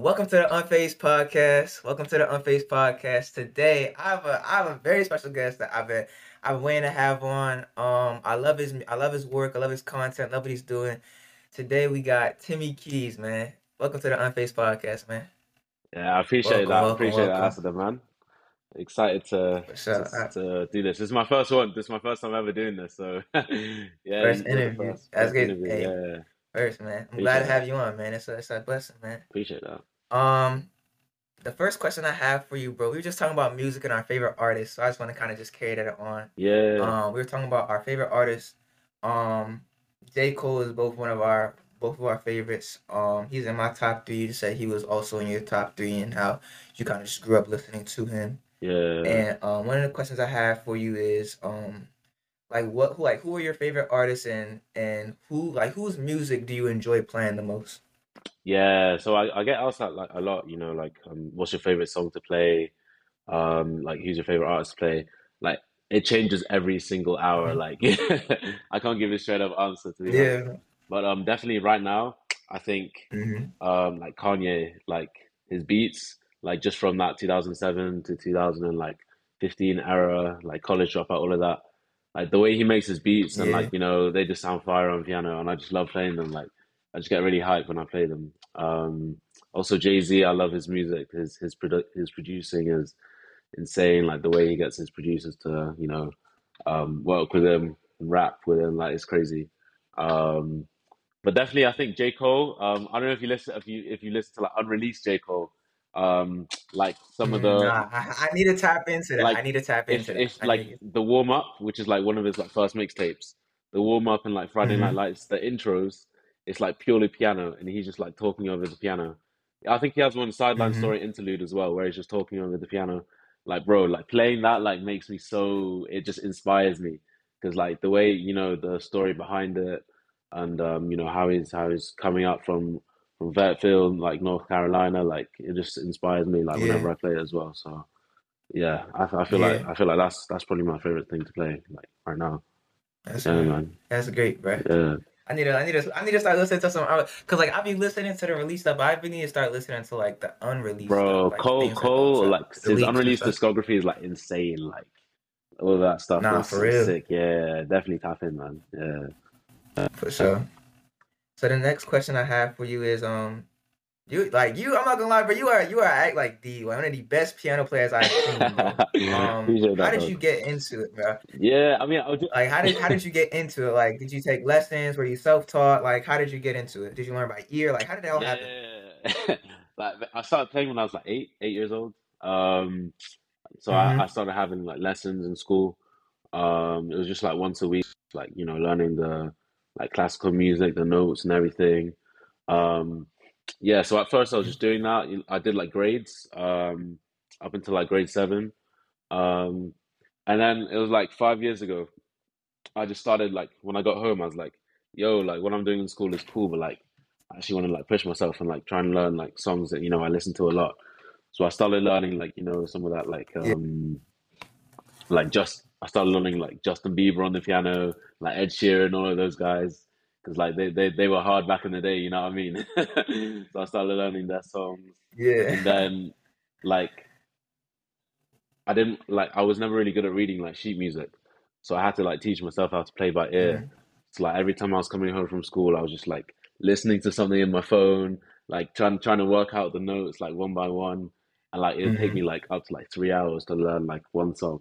Um, welcome to the Unfazed Podcast. Welcome to the Unfazed Podcast. Today, I have a I have a very special guest that I've been I've been waiting to have on. Um, I love his I love his work. I love his content. I love what he's doing. Today we got Timmy Keys, man. Welcome to the Unfazed Podcast, man. Yeah, I appreciate Welcome, that. I appreciate that welcome. there, man. Excited to, sure. to to do this. This is my first one. This is my first time ever doing this. So yeah, First interview. first That's first good. interview. Hey, Yeah, first, man. I'm glad appreciate to that. have you on, man. It's a it's a blessing, man. Appreciate that. Um, the first question I have for you, bro. We were just talking about music and our favorite artists, so I just want to kind of just carry that on. Yeah, Um, we were talking about our favorite artists. Um, J. Cole is both one of our both of our favorites. Um, he's in my top three. You said he was also in your top three, and how you kind of just grew up listening to him. yeah. And um, one of the questions I have for you is um, like what who like who are your favorite artists and and who like whose music do you enjoy playing the most? Yeah, so I, I get asked that like a lot, you know, like um, what's your favorite song to play? Um, like who's your favorite artist to play? Like it changes every single hour. Mhm. Like I can't give a straight up answer to be honest. Yeah. But um, definitely right now, I think hmm um like Kanye, like his beats, like just from that 2007 to 2015 era, like college dropout, all of that. Like the way he makes his beats and Yeah. like, you know, they just sound fire on piano and I just love playing them. Like I just get really hyped when I play them. Um also Jay-Z, I love his music. His his produ his producing is insane. Like the way he gets his producers to, you know, um work with him and rap with him, like it's crazy. Um but definitely, I think J. Cole. Um, I don't know if you listen if you if you listen to like unreleased J. Cole. Um, like some of the Nah, I, I need to tap into that. I like need to tap into like the warm up, which is like one of his like first mixtapes, the warm up and like Friday Night hmm Lights, the intros, it's like purely piano, and he's just like talking over the piano. I think he has one sideline hmm story interlude as well, where he's just talking over the piano. Like, bro, like playing that like makes me so it just inspires me because like the way you know the story behind it, and um, you know how he's how he's coming up from from Fairfield, like North Carolina, like it just inspires me like Yeah. whenever I play it as well. So yeah, I, I feel like I feel like that's that's probably my favorite thing to play like right now. That's Yeah, great. man. That's great, bro. Yeah, I need to, I need to, I need to start listening to some, cause like I be listening to the released stuff, but I really need to start listening to like the unreleased stuff, bro, like Cole things that don't Cole drop, like his unreleased discography is like insane. Like all of that stuff Nah, for real, sick. Yeah, definitely tap in, man. Yeah. for sure. So the next question I have for you is, um, you like you, I'm not gonna lie, but you are, you are act like the one of the best piano players I've seen. Um, how did you get into it, bro? Yeah, I mean, I'll do. Like, how did, how did you get into it? Like, did you take lessons? Were you self-taught? Like, how did you get into it? Did you learn by ear? Like, how did that all happen? Like I started playing when I was like eight, eight years old. Um, so I, Mm-hmm. I started having like lessons in school. Um, it was just like once a week, like you know, learning the like classical music, the notes and everything. Um, yeah, so at first I was just doing that. I did like grades, um, up until like grade seven. Um, and then it was like five years ago. I just started like when I got home, I was like, yo, like what I'm doing in school is cool, but like I actually want to like push myself and like try and learn like songs that, you know, I listen to a lot. So I started learning like, you know, some of that like Yeah. um like just I started learning like Justin Bieber on the piano, like Ed Sheeran, all of those guys. Because like they, they they were hard back in the day, you know what I mean? So I started learning their songs. Yeah. And then like I didn't like I was never really good at reading like sheet music. So I had to like teach myself how to play by ear. Mhm. So like every time I was coming home from school, I was just like listening to something in my phone, like trying trying to work out the notes like one by one. And like it would take Mhm. me like up to like three hours to learn like one song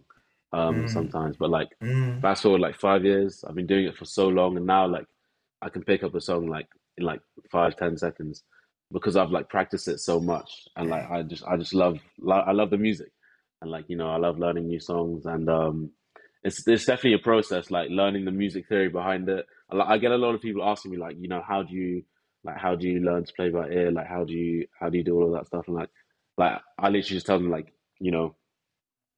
um Mm. sometimes. But like Mm. fast forward like five years, I've been doing it for so long and now like I can pick up a song like in like five, ten seconds because I've like practiced it so much. And like I just I just love lo- I love the music. And like you know I love learning new songs. And um it's it's definitely a process like learning the music theory behind it. I, get a lot of people asking me like you know how do you like how do you learn to play by ear? Like how do you how do you do all of that stuff? And like like I literally just tell them like you know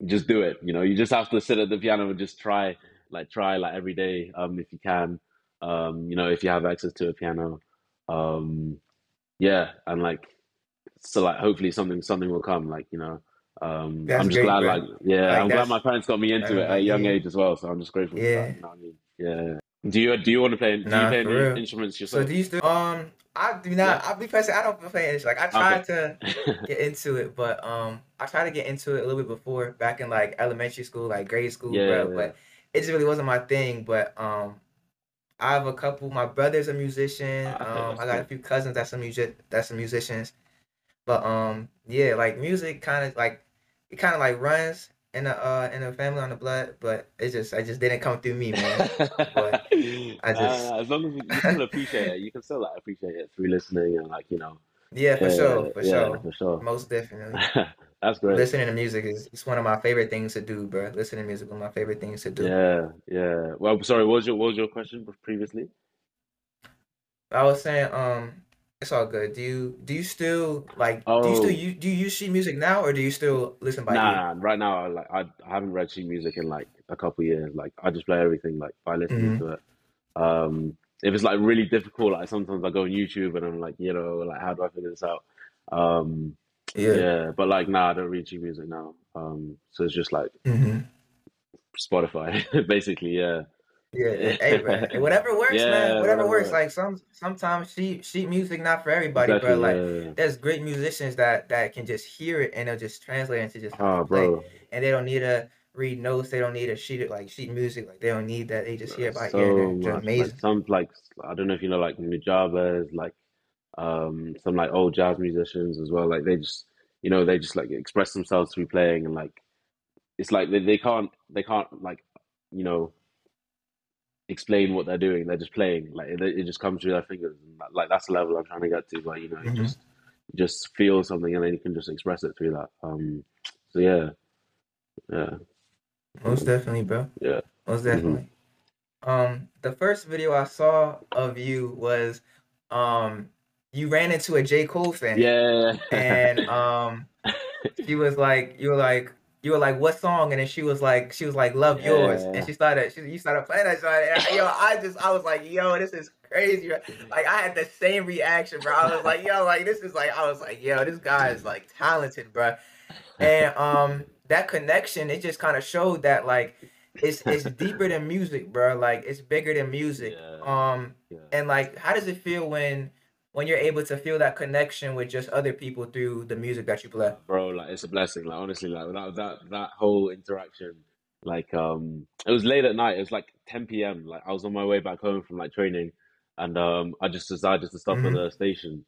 just do it. You know you just have to sit at the piano and just try like try like every day um if you can um you know if you have access to a piano um yeah and like so like hopefully something something will come like you know um That's i'm just great, glad bro. like yeah Like i'm glad my parents got me into it at a young yeah, age as well so i'm just grateful for yeah. that you know i mean yeah do you do you want to play do you play any real. instruments So yourself do you still um I do Yeah. not. I'll be personally. I don't play English. Like I tried Okay. to get into it, but um, I tried to get into it a little bit before, back in like elementary school, like grade school, Yeah, bro. yeah. But it just really wasn't my thing. But um, I have a couple. My brother's a musician. Ah, Um, I got a few cousins that's some music. That's some musicians. But um, yeah, like music, kind of like it kind of like runs in the uh in the family on the blood. But it just, I just didn't come through me, man. But I just, nah, as long as you, you still appreciate it, you can still like appreciate it through listening and like you know, yeah, for yeah, sure, for yeah, sure, for sure. most definitely. That's great. Listening to music is it's one of my favorite things to do, bro. Listening to music is one of my favorite things to do. Yeah, yeah. Well, sorry, what was your what was your question previously? I was saying, um, it's all good. Do you do you still like do you still Oh, you do you use sheet music now or do you still listen by nah, ear? nah. Right now, I like I, I haven't read sheet music in like a couple years. Like I just play everything like by listening hmm to it. Um, if it's like really difficult, like sometimes I go on YouTube and I'm like, you know, like how do I figure this out? Um, Yeah. yeah, but like nah, I don't read sheet music now. Um, so it's just like hmm Spotify, basically. Yeah, Yeah. Hey. Whatever works, man. Whatever whatever works. works. Like some sometimes sheet sheet music not for everybody. Exactly. Like Yeah. there's great musicians that that can just hear it and they'll just translate into just Oh, play, bro. and they don't need to read notes. They don't need a sheet like sheet music. Like they don't need that. They just hear it by ear So just much. Like amazing. some like I don't know if you know like Nujabes, like um some like old jazz musicians as well. Like they just you know, they just like express themselves through playing and like it's like they, they can't they can't like you know explain what they're doing. They're just playing. Like it, it just comes through their fingers. And that, like that's the level I'm trying to get to. Where you know you hmm just you just feel something and then you can just express it through that. Um. So yeah, yeah, Most definitely, bro. yeah. Most hmm definitely. Um, the first video I saw of you was um you ran into a J. Cole fan. Yeah. and um she was like you were like you were like what song? And then she was like she was like love yours. And she started she, you started playing that song and I, yo I just I was like yo this is crazy. Like I had the same reaction bro. I was like yo like this is like I was like yo this guy is like talented bro. And um that connection it just kind of showed that like it's it's deeper than music bro. Like it's bigger than music. Yeah. um Yeah. and like how does it feel when when you're able to feel that connection with just other people through the music that you play. Bro like it's a blessing like honestly like without that that whole interaction like um it was late at night it was like 10 p.m like i was on my way back home from like training and um i just decided to stop at hmm the station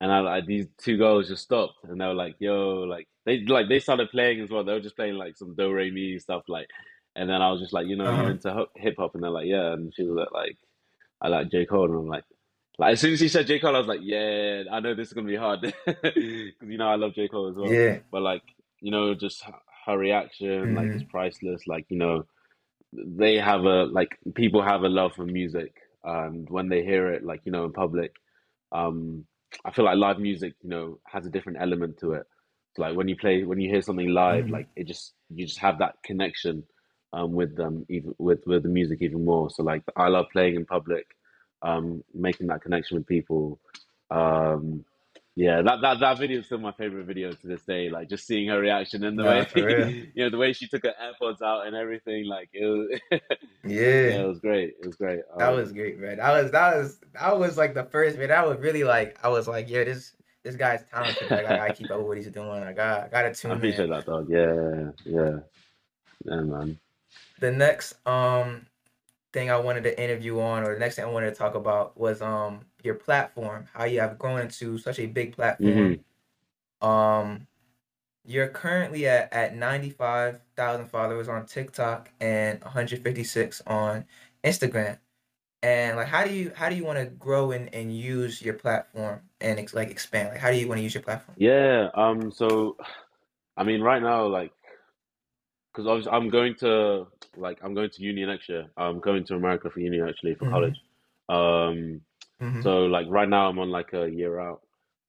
and i like these two girls just stopped and they were like yo like they like they started playing as well they were just playing like some do re mi stuff like and then i was just like you know uh-huh. into hip hop and they're like yeah and she was like i like j. Cole and i'm like like as soon as he said J. Cole, I was like, yeah, I know this is gonna be hard because you know I love J. Cole as well. yeah But like, you know, just her reaction, like, hmm is priceless. Like, you know, they have a like people have a love for music, and when they hear it, like you know, in public, um, I feel like live music, you know, has a different element to it. So like when you play, when you hear something live, hmm like it just you just have that connection um with them, even with with the music even more. So like, I love playing in public, um, making that connection with people. Um, yeah, that, that that video is still my favorite video to this day. Like just seeing her reaction and the nah way you know the way she took her AirPods out and everything. Like it was, yeah, yeah it was great. It was great. that was Um, great man that was that was that was like the first video that was really like I was like yeah this this guy's talented like I gotta keep up with what he's doing I got I gotta I tune in appreciate that, dog. Yeah, yeah, yeah, man. the next um thing I wanted to interview on, or the next thing I wanted to talk about was um your platform, how you have grown into such a big platform. hmm Um, you're currently at at ninety five thousand followers on TikTok and one hundred fifty six on Instagram. And like, how do you how do you want to grow and and use your platform and ex- like expand? Like, how do you want to use your platform? Yeah. Um. So, I mean, right now, like, because I'm going to like I'm going to uni next year. I'm going to America for uni actually for Mm-hmm. college. Um. Mm-hmm. So like right now I'm on like a year out.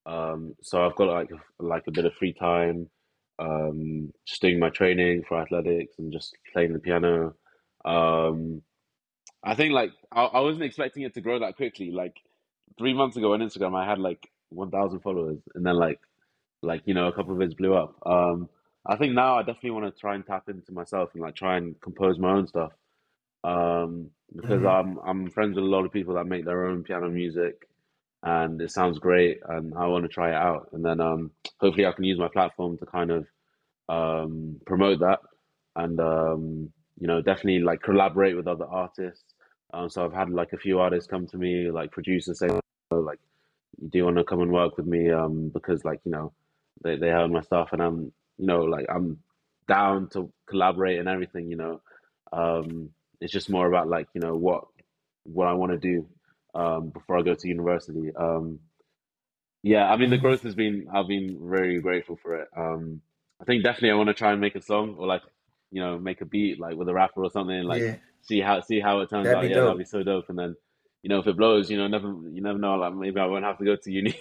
Um, so I've got like a- like a bit of free time, um, just doing my training for athletics and just playing the piano. Um, I think like I, I wasn't expecting it to grow that quickly. Like three months ago on Instagram, I had like 1,000 followers, and then like like you know a couple of vids blew up. Um, I think now I definitely want to try and tap into myself and like try and compose my own stuff. Um, because Mhm. I'm I'm friends with a lot of people that make their own piano music. and it sounds great, and I want to try it out, and then um, hopefully I can use my platform to kind of um, promote that, and um, you know, definitely like collaborate with other artists. Um, so I've had like a few artists come to me, like producers say oh, like, do you want to come and work with me? Um, because like you know, they they heard my stuff, and I'm you know like I'm down to collaborate and everything. You know, um, it's just more about like you know what what I want to do um, before I go to university. Um, yeah, I mean the growth has been I've been very grateful for it. Um, I think definitely I want to try and make a song or like you know make a beat like with a rapper or something like Yeah, see how see how it turns that'd out. Yeah, that'd be so dope. And then you know if it blows, you know never you never know. Like maybe I won't have to go to uni.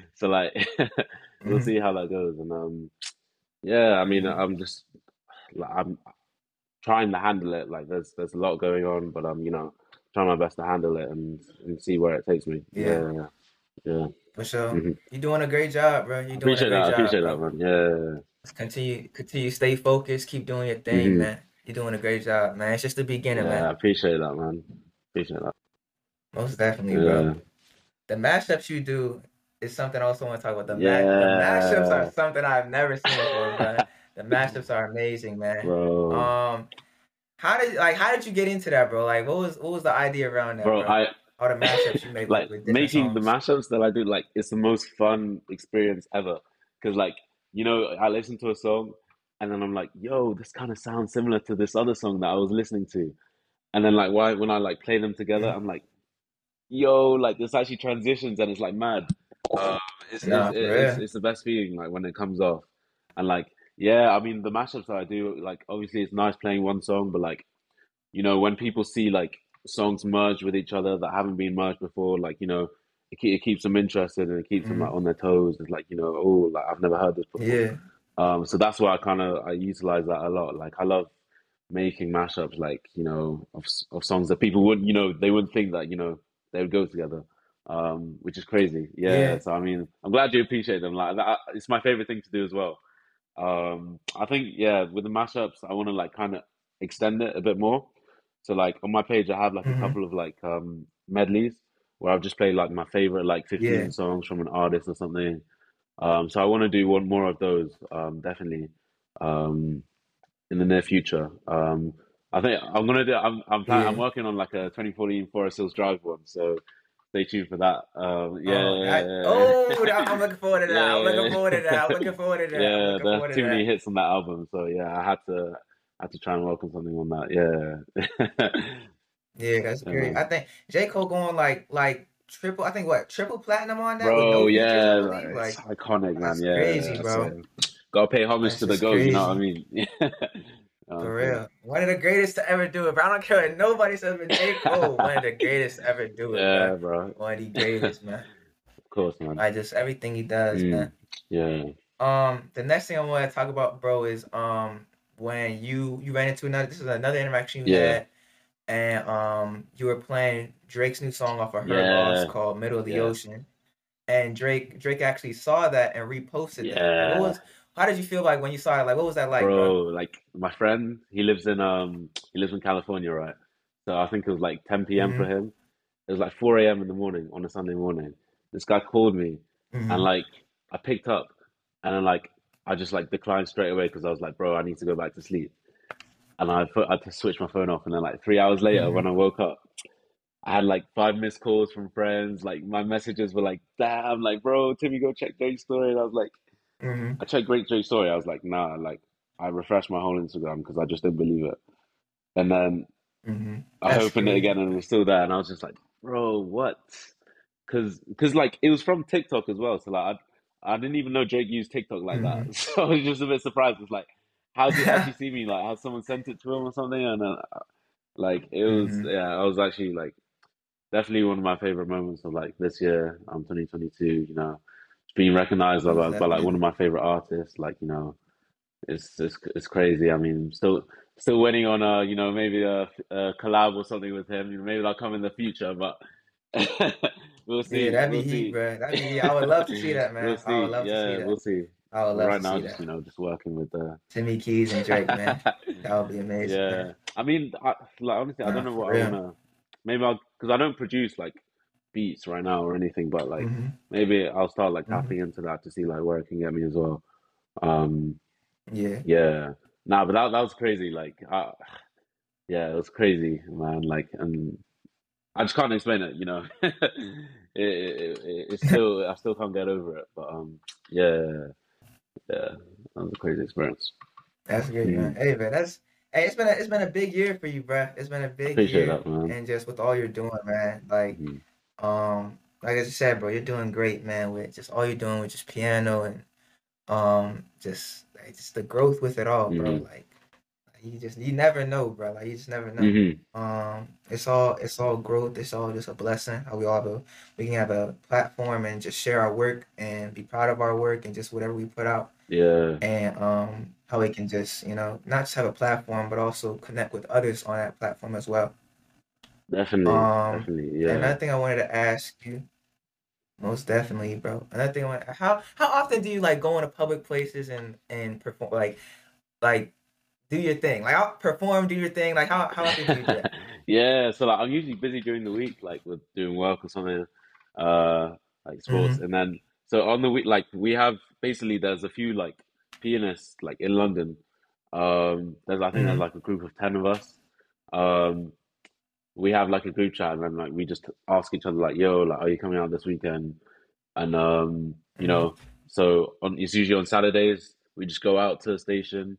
so like we'll hmm see how that goes. And um, yeah, I mean hmm I'm just like I'm trying to handle it. Like there's there's a lot going on, but I'm you know trying my best to handle it and and see where it takes me. Yeah, Yeah, yeah. for sure. hmm You're doing a great job, bro. You're doing a Appreciate that. great I job, appreciate that, man. Yeah. Just continue, continue, stay focused. Keep doing your thing, hmm man. You're doing a great job, man. It's just the beginning, Yeah, man. I appreciate that, man. Appreciate that. Most definitely, bro. The mashups you do is something I also want to talk about. The ma- the mashups are something I've never seen before, bro. The mashups are amazing, man. bro. Um, how did like how did you get into that, bro? Like, what was what was the idea around that, Bro, bro? I All the mashups you make like with different making the songs. mashups that I do. Like, it's the most fun experience ever. Because, like, you know, I listen to a song and then I'm like, yo, this kind of sounds similar to this other song that I was listening to. And then, like, why when I like play them together, Mhm. I'm like, yo, like this actually transitions and it's like mad. Um, it's, it's Nah, for it's it's the best feeling like when it comes off, and like yeah, I mean the mashups that I do, like obviously it's nice playing one song, but like you know when people see like songs merge with each other that haven't been merged before, like you know it, it keeps them interested and it keeps them like hmm on their toes. It's like you know oh like I've never heard this before. Yeah. Um, so that's why I kind of I utilize that a lot. Like I love making mashups, like you know, of of songs that people wouldn't, you know, they wouldn't think that you know they would go together, um, which is crazy. Yeah. Yeah. So I mean, I'm glad you appreciate them. Like that, it's my favorite thing to do as well. Um, I think yeah, with the mashups, I want to like kind of extend it a bit more. So like on my page, I have like a hmm couple of like um medleys where I've just played like my favorite like Yeah. 15 songs from an artist or something. Um, so I want to do one more of those, um, definitely, um, in the near future. Um, I think I'm gonna do. I'm I'm plan, I'm working on like a 2014 Forest Hills Drive one, so stay tuned for that. Um, yeah, Oh, I, oh, that, I'm looking forward to that. I'm yeah, looking forward to that. I'm looking forward to that. Yeah. There's too many that. hits on that album, so yeah, I had to I had to try and welcome something on that. Yeah, Yeah, that's great. I think J. Cole going like like triple. I think what triple platinum on that Bro, no yeah, like, Like iconic, man. Yeah, crazy, bro. gotta pay homage That's to the GOAT. You know what I mean? um, For real. One of the greatest to ever do it, bro. I don't care what nobody says, but J. Cole, one of the greatest to ever do it, Yeah, bro. bro. One of the greatest, man. Of course, man. Like just everything he does, Mm, man. yeah, Um, the next thing I want to talk about, bro, is um when you you ran into another. This is another interaction you yeah, had, and um you were playing Drake's new song off of Her Loss yeah, called Middle of the yeah, Ocean, and Drake Drake actually saw that and reposted that. What yeah. was? How did you feel like when you saw it? Like, what was that like, bro? Bro, like my friend, he lives in um he lives in California, right? So I think it was like 10 p.m. for Mm-hmm. him. It was like 4 a.m. in the morning on a Sunday morning. This guy called me and Mm-hmm. like I picked up and then like I just like declined straight away because I was like, bro, I need to go back to sleep. And I put I had to switch my phone off and then like three hours later Mm-hmm. when I woke up, I had like five missed calls from friends. Like my messages were like, damn, like bro, Timmy, go check Drake's story. And I was like, Mm-hmm. I checked Great Drake's story. I was like, nah, like I refreshed my whole Instagram because I just didn't believe it. And then Mm-hmm. I That's opened it again and it was still there. And I was just like, bro, what? Cause, cause like it was from TikTok as well. So like I, I didn't even know Drake used TikTok like Mm-hmm. that. So I was just a bit surprised. It's like, how did he actually see me? Like, has someone sent it to him or something? And uh, like it was, mm-hmm. yeah, I was actually like definitely one of my favorite moments of like this year, I'm 2022. You know, being recognized by, Most by like one of my favorite artists. Like you know, it's it's it's crazy. I mean, still still waiting on a you know maybe a, a collab or something with him. You know, maybe that'll come in the future, but we'll see. Yeah, that'd be We'll heat, see. bro. That'd be heat. I would love to see that, We'll man. I would see. love to see Yeah, that. we'll see. I would love right to now, see just that. you know, just working with the. Timmy Keys and Drake, man. That would be amazing, Yeah, man. I mean, I, like honestly, I don't know what I wanna. Maybe I'll because I don't produce like beats right now or anything, but like hmm maybe I'll start like hmm tapping into that to see like where it can get me as well. Um, Yeah, yeah. Nah, but that that was crazy. Like, uh, yeah, it was crazy, man. Like, and I just can't explain it. You know, it, it, it, it's still I still can't get over it. But um, yeah, yeah, that was a crazy experience. that's great, man. Mm, Hey, man, that's hey, it's been a it's been a big year for you, bruh. It's been a big appreciate year, that, man. and just with all you're doing, man. Like, hmm um, like I just said, bro, you're doing great, man. With just all you're doing with just piano and um, just like just the growth with it all, bro. hmm Like, you just you never know, bro. Like, you just never know. hmm Um, it's all it's all growth. It's all just a blessing. How we all have a, we can have a platform and just share our work and be proud of our work and just whatever we put out Yeah, and um how we can just you know not just have a platform but also connect with others on that platform as well. Definitely, Um, definitely. and Yeah. another thing I wanted to ask you, most definitely, bro. Another thing I want, how how often do you like go into public places and and perform like like do your thing like I'll perform do your thing like how how often do you do that? Yeah, so like I'm usually busy during the week, like with doing work or something, uh, like sports, Mm-hmm. and then so on the week, like we have basically there's a few like pianists like in London. Um, there's I think there's Mm-hmm. like a group of ten of us. Um, we have like a group chat, and then like we just ask each other like, "Yo, like, are you coming out this weekend?" And um, you Mm-hmm. know, so on it's usually on Saturdays we just go out to the station,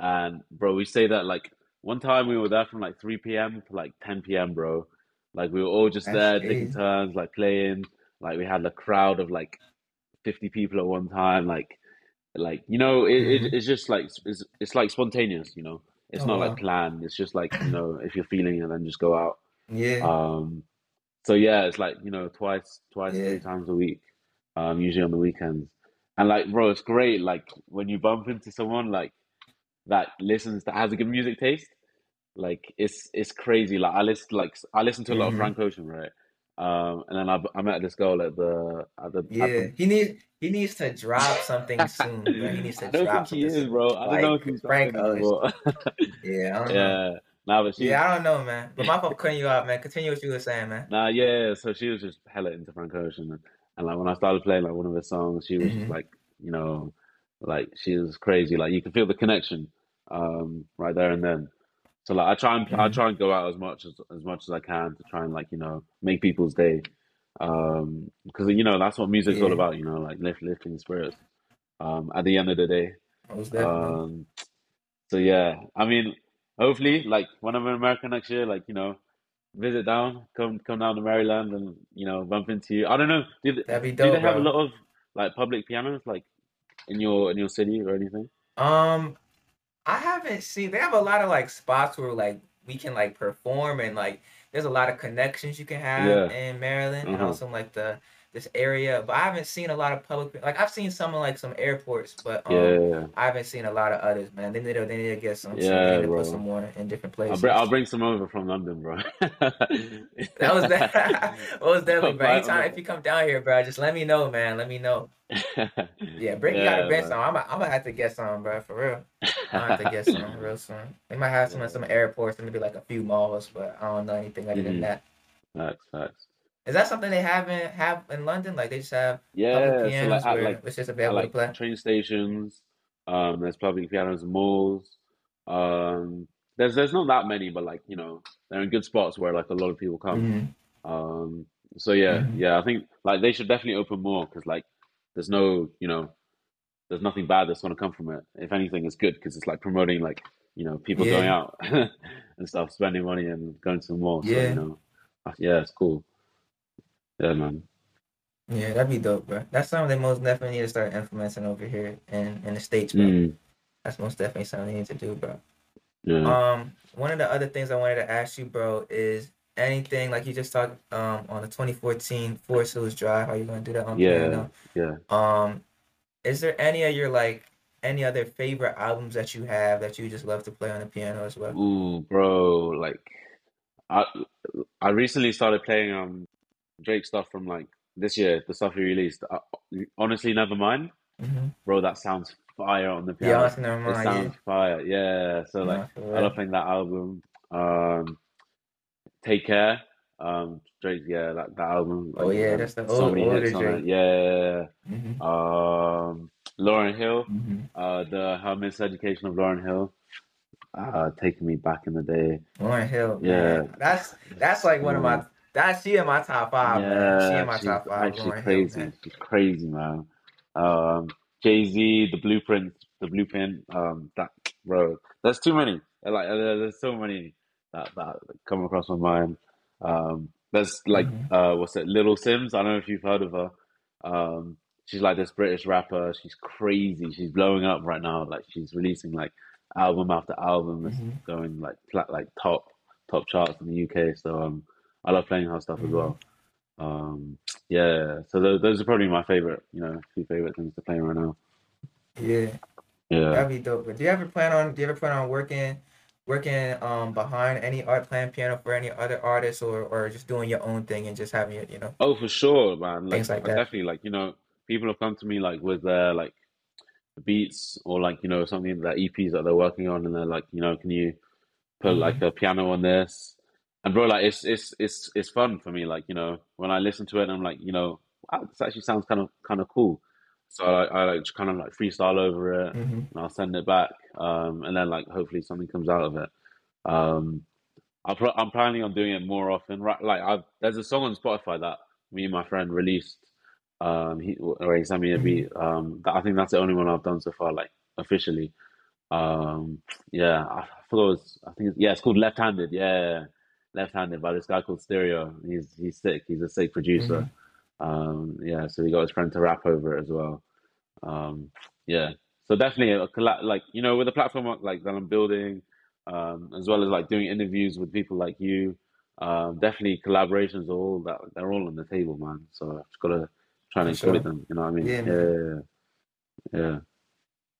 and bro, we say that like one time we were there from like 3 p.m. to like 10 p.m., bro. Like we were all just That's there taking turns, like playing. Like we had a crowd of like 50 people at one time. Like, like you know, it, it Mm-hmm. it's just like it's it's like spontaneous, you know. It's Oh not like planned. It's just like, you know, if you're feeling it, then just go out. Yeah. Um, so yeah, it's like, you know, twice, twice, Yeah. three times a week. Um, usually on the weekends. And like, bro, it's great. Like when you bump into someone like that listens that has a good music taste like it's it's crazy like i listen like I listen to a lot of Mm-hmm. frank ocean right um and then i, I met this girl at the at the at Yeah. the He needs he needs to drop something soon, bro. He needs to i don't think drop he something is bro i don't know if he's Frank Ocean. Yeah, I don't know. yeah nah but she's Yeah, I don't know, man. But my fault cutting you out, man. Continue what you were saying, man. nah yeah so she was just hella into frank ocean and, and like when i started playing like one of his songs she was just Mm-hmm. like you know like she was crazy like you can feel the connection um right there and then So like I try and I Mm-hmm. try and go out as much as as much as I can to try and like you know make people's day, um, because you know that's what music's all about. You know, like lift lifting spirits. Um, at the end of the day. Um, so yeah, I mean, hopefully, like when I'm in America next year, like you know, visit down, come come down to Maryland, and you know, bump into you. I don't know, do they, That'd be do they dope, have a lot of like public pianos like in your in your city or anything? Um, I haven't seen. They have a lot of like spots where like we can like perform and like there's a lot of connections you can have Yeah. in Maryland and Uh-huh. also like the this area. But I haven't seen a lot of public. Like I've seen some in like some airports, but um, Yeah. I haven't seen a lot of others, man. They need to they need to get some. They Yeah, need to put some more in different I'll bring places. I'll bring some over from London, bro. That was that. What was definitely, bro. Anytime if you come down here, bro, just let me know, man. Let me know. Yeah, gotta Yeah, bring man. some. I'm, I'm gonna have to get some, bro, for real. I'm gonna have to get some real soon. They might have some in some airports and maybe like a few malls, but I don't know anything other than Mhm. that. Facts, facts. Is that something they haven't have in London? Like they just have public Yeah, so like where like it's just available to like play? train stations, um, there's public pianos malls. Um, there's there's not that many, but like you know, they're in good spots where like a lot of people come. hmm Um, so yeah, Mhm. yeah, I think like they should definitely open more because like there's no, you know, there's nothing bad that's gonna come from it. If anything, it's good because it's like promoting like you know people going out and stuff, spending money and going to the mall. So you yeah, know, uh, yeah, it's cool. Yeah, man. yeah. That'd be dope, bro. That's something they most definitely need to start implementing over here in in the states, bro. Mm, That's most definitely something they need to do, bro. yeah. Um, one of the other things I wanted to ask you, bro, is anything like you just talked um on the 2014 Forest Hills Drive, how you gonna do that on Yeah, piano? yeah. Um, is there any of your like any other favorite albums that you have that you just love to play on the piano as well? Ooh, bro, like I I recently started playing um Drake stuff from like this year, the stuff he released. Uh, honestly, never mind, Mm-hmm. bro. That sounds fire on the Yeah, piano. honestly, never mind. Yeah, sounds fire. Yeah. So like I love playing that album. Um, Take Care. Um, Drake, yeah, that, that album. Oh yeah, um, that's the so old many hits on it. Drake. Yeah. hmm Um, Lauryn Hill, hmm uh, the Her Miseducation of Lauryn Hill, uh, taking me back in the day. Lauryn Hill, Yeah, man. That's that's like one of my that's she in my top five, man. She in my She's top five, actually crazy. man. She's crazy, man. Um, Jay Z, the Blueprint, the Blueprint. Um, that bro, there's too many. Like, there's so many that that come across my mind. Um, there's like, hmm uh, what's it, Little Simz? I don't know if you've heard of her. Um, she's like this British rapper. She's crazy. She's blowing up right now. Like, she's releasing like album after album. It's hmm going like plat like top top charts in the UK. So um, I love playing her stuff as well. Um, yeah. So those those are probably my favorite, you know, few favorite things to play right now. Yeah, Yeah. that'd be dope. But do you ever plan on do you ever plan on working working um behind any art playing piano for any other artists or or just doing your own thing and just having it, you know, Oh, for sure, man. Like things like that? definitely like, you know, people have come to me like with their like beats or like, you know, something that EPs that they're working on and they're like, you know, can you put like hmm a piano on this? And bro, like it's it's it's it's fun for me. Like, you know, when I listen to it I'm like, you know, wow, this actually sounds kind of kind of cool. So I, I like kind of like freestyle over it hmm and I'll send it back. Um, and then like hopefully something comes out of it. Um, I I'm planning on doing it more often. Right, like I've there's a song on Spotify that me and my friend released. Um, he or he sent me a hmm beat. Um, that, I think that's the only one I've done so far, like officially. Um, yeah, I forgot. It was, I think it's, yeah, it's called Left Handed. Yeah, Left Handed by this guy called Stereo. He's he's sick. He's a sick producer. hmm Um, yeah, so he got his friend to rap over it as well. Um, yeah, so definitely a colla like you know with a platform like that I'm building, um, as well as like doing interviews with people like you, um, definitely collaborations are all that they're all on the table, man. So I've just gotta try and For exploit sure. them. You know what I mean? Yeah, Yeah, yeah, yeah.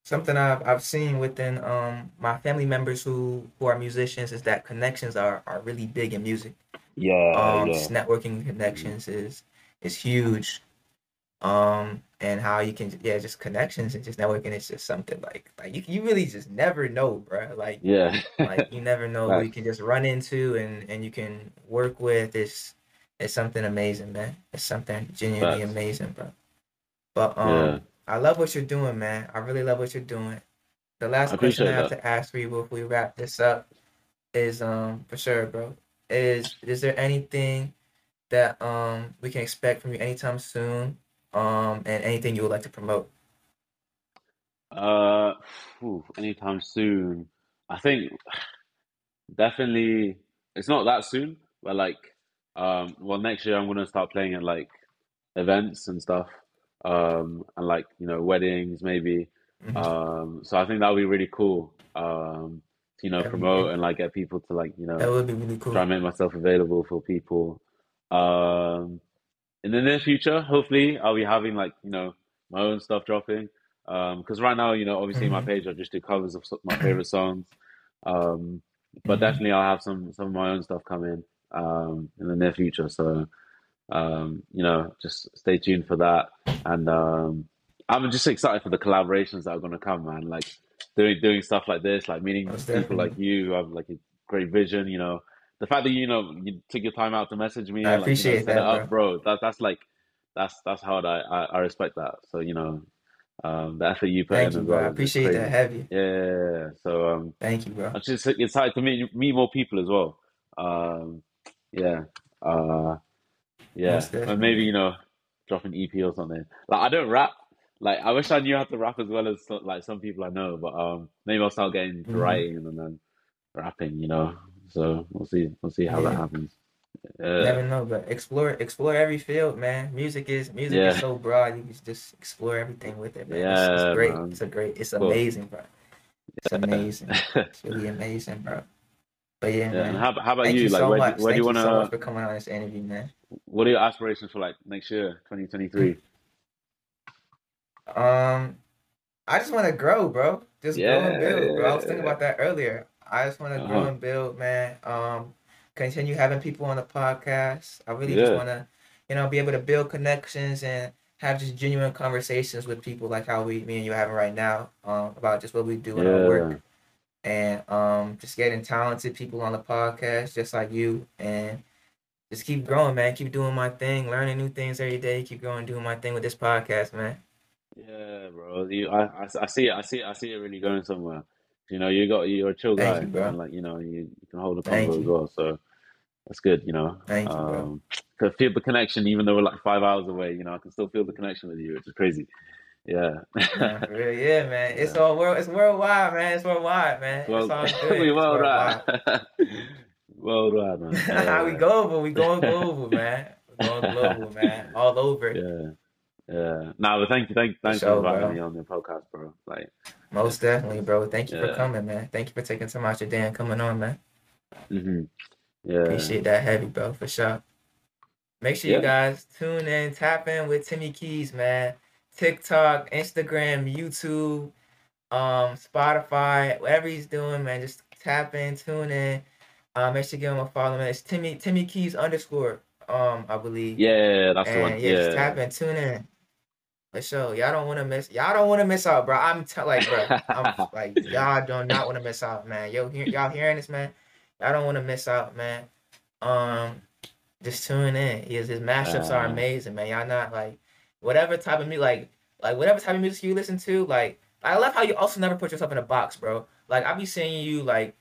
Something I've I've seen within um my family members who who are musicians is that connections are are really big in music. Yeah, Um, yeah, networking connections is is huge. Um, and how you can yeah, just connections and just networking is just something like like you you really just never know, bro. Like yeah. like you never know who you can just run into and and you can work with. It's it's something amazing, man. It's something genuinely amazing, bro. But Yeah, um, I love what you're doing, man. I really love what you're doing. The I last question I appreciate have that. to ask for you before we wrap this up is um for sure, bro. Is is there anything that um we can expect from you anytime soon? Um, and anything you would like to promote? Uh, phew, anytime soon. I think definitely it's not that soon, but like, um, well, next year I'm gonna start playing at like events and stuff, um, and like you know weddings maybe. hmm Um, so I think that would be really cool. Um, to, you know, That'd promote and like get people to like you know that would be really try cool. and make myself available for people. Um, in the near future, hopefully, I'll be having like you know my own stuff dropping. Um, because right now, you know, obviously my hmm page I just do covers of my favorite songs. Um, but hmm definitely I'll have some some of my own stuff coming um in the near future. So um, you know, just stay tuned for that. And um, I'm just excited for the collaborations that are going to come, man. Like doing doing stuff like this, like meeting Most people like you who have like a great vision. You know, the fact that you know you took your time out to message me I and like you know appreciate that, up, bro. bro. That that's like that's that's hard. I I, I respect that. So you know, um, the effort you put Thank in you, bro. I well appreciate that Have you? Yeah. So um, Thank you, bro. I'm just excited to meet meet more people as well. Um, yeah. Uh, yeah, and maybe you know, drop an EP or something. Like I don't rap. Like I wish I knew how to rap as well as like some people I know, but um, maybe I'll start getting to hmm writing and then rapping. You know, so we'll see. We'll see how that Yeah. happens. Never know, but explore explore every field, man. Music is music is so broad. You can just explore everything with it, man. It's it's great. man. It's a great. It's course. amazing, bro. It's amazing. It's really amazing, bro. But yeah, Yeah, how how about Thank you? you Like, so where do, much. where do you Thank you so much for coming on this interview, man. What are your aspirations for like next year, 2023? Um, I just want to grow, bro. Just grow and build, bro. I was thinking Yeah. about that earlier. I just want to grow Uh-huh. and build, man. Um, continue having people on the podcast. I really just want to, you know, be able to build connections and have just genuine conversations with people like how we, me and you are having right now, um, about just what we do in our work and um, just getting talented people on the podcast just like you and just keep growing, man. Keep doing my thing, learning new things every day. Keep going, doing my thing with this podcast, man. Yeah, bro. You, I, I, I see it. I see it. I see it really going somewhere. You know, you got you're a chill Thank guy, you, bro. and like you know, you, you can hold a convo as well. So that's good. You know, Thank you, bro. um, to feel the connection, even though we're like five hours away. You know, I can still feel the connection with you, which is crazy. Yeah. Nah, for real, yeah, man. It's Yeah. all world. It's worldwide, man. It's worldwide, man. It's Well, all good. we It's worldwide. worldwide, man. Yeah, we yeah. global. We going global, man. We going global, man. All over. Yeah. Yeah. No, but thank you, thank, thanks sure, for inviting bro. me on your podcast, bro. Like, Most definitely, bro. Thank you for coming, man. Thank you for taking time out your day and coming on, man. hmm yeah, Appreciate that heavy, bro, for sure. Make sure Yeah. you guys tune in, tap in with Timmy Keys, man. TikTok, Instagram, YouTube, um, Spotify, whatever he's doing, man. Just tap in, tune in. Uh, make sure you give him a follow, man. It's Timmy Timmy Keys underscore, um, I believe. yeah, that's the one. yeah, just tap in, tune in. For sure. Y'all don't want to miss. Y'all don't want to miss out, bro. I'm t- like, bro. I'm like, y'all do not want to miss out, man. Yo, hear, y'all hearing this, man? Y'all don't want to miss out, man. Um, just tune in. His his mashups are Uh. amazing, man. Y'all not like whatever type of music, like like whatever type of music you listen to. Like I love how you also never put yourself in a box, bro. Like I be seeing you like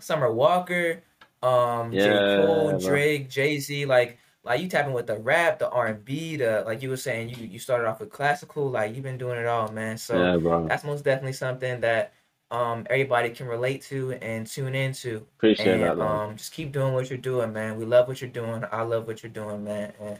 Summer Walker, um, J Yeah, Cole. Drake, Jay Z, like like you tapping with the rap, the R and B, the like you were saying you you started off with classical, like you've been doing it all, man. So yeah, that's most definitely something that um everybody can relate to and tune into. Appreciate And that, man. um just keep doing what you're doing, man. We love what you're doing. I love what you're doing, man. And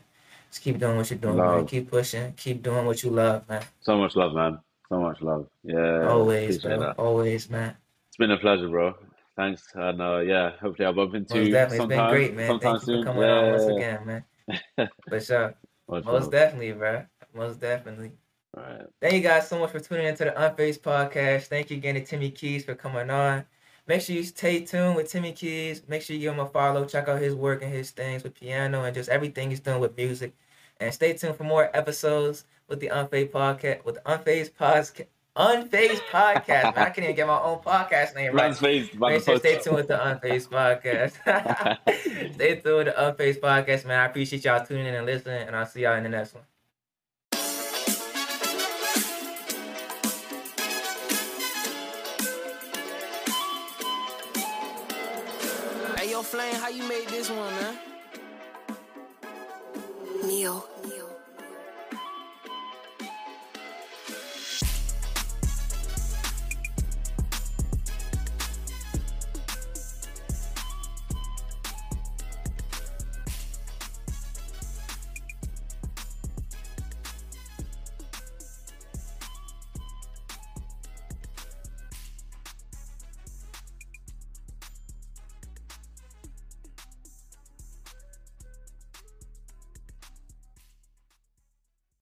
just keep doing what you're doing, man. Keep pushing. Keep doing what you love, man. So much love, man. So much love. Yeah, Always, bro. that. Always, man. It's been a pleasure, bro. Thanks, and uh, yeah, hopefully I'll bump into Most you definitely. It's been great, man. sometime Thank you for coming yeah, on once again, man. For sure. Much Most love. definitely, bro. Most definitely. All right. Thank you guys so much for tuning into the Unfaced podcast. Thank you again to Timmy Keys for coming on. Make sure you stay tuned with Timmy Keys. Make sure you give him a follow. Check out his work and his things with piano and just everything he's doing with music. And stay tuned for more episodes with the Unfazed podcast. With the Unfaced podcast. Unfaced podcast. Man, I can't even get my own podcast name right. Man's face, Make man's sure stay tuned with the Unfazed podcast. stay tuned with the Unfazed podcast, man. I appreciate y'all tuning in and listening, and I'll see y'all in the next one. Hey, yo, Flame, how you made this one, man? Neil.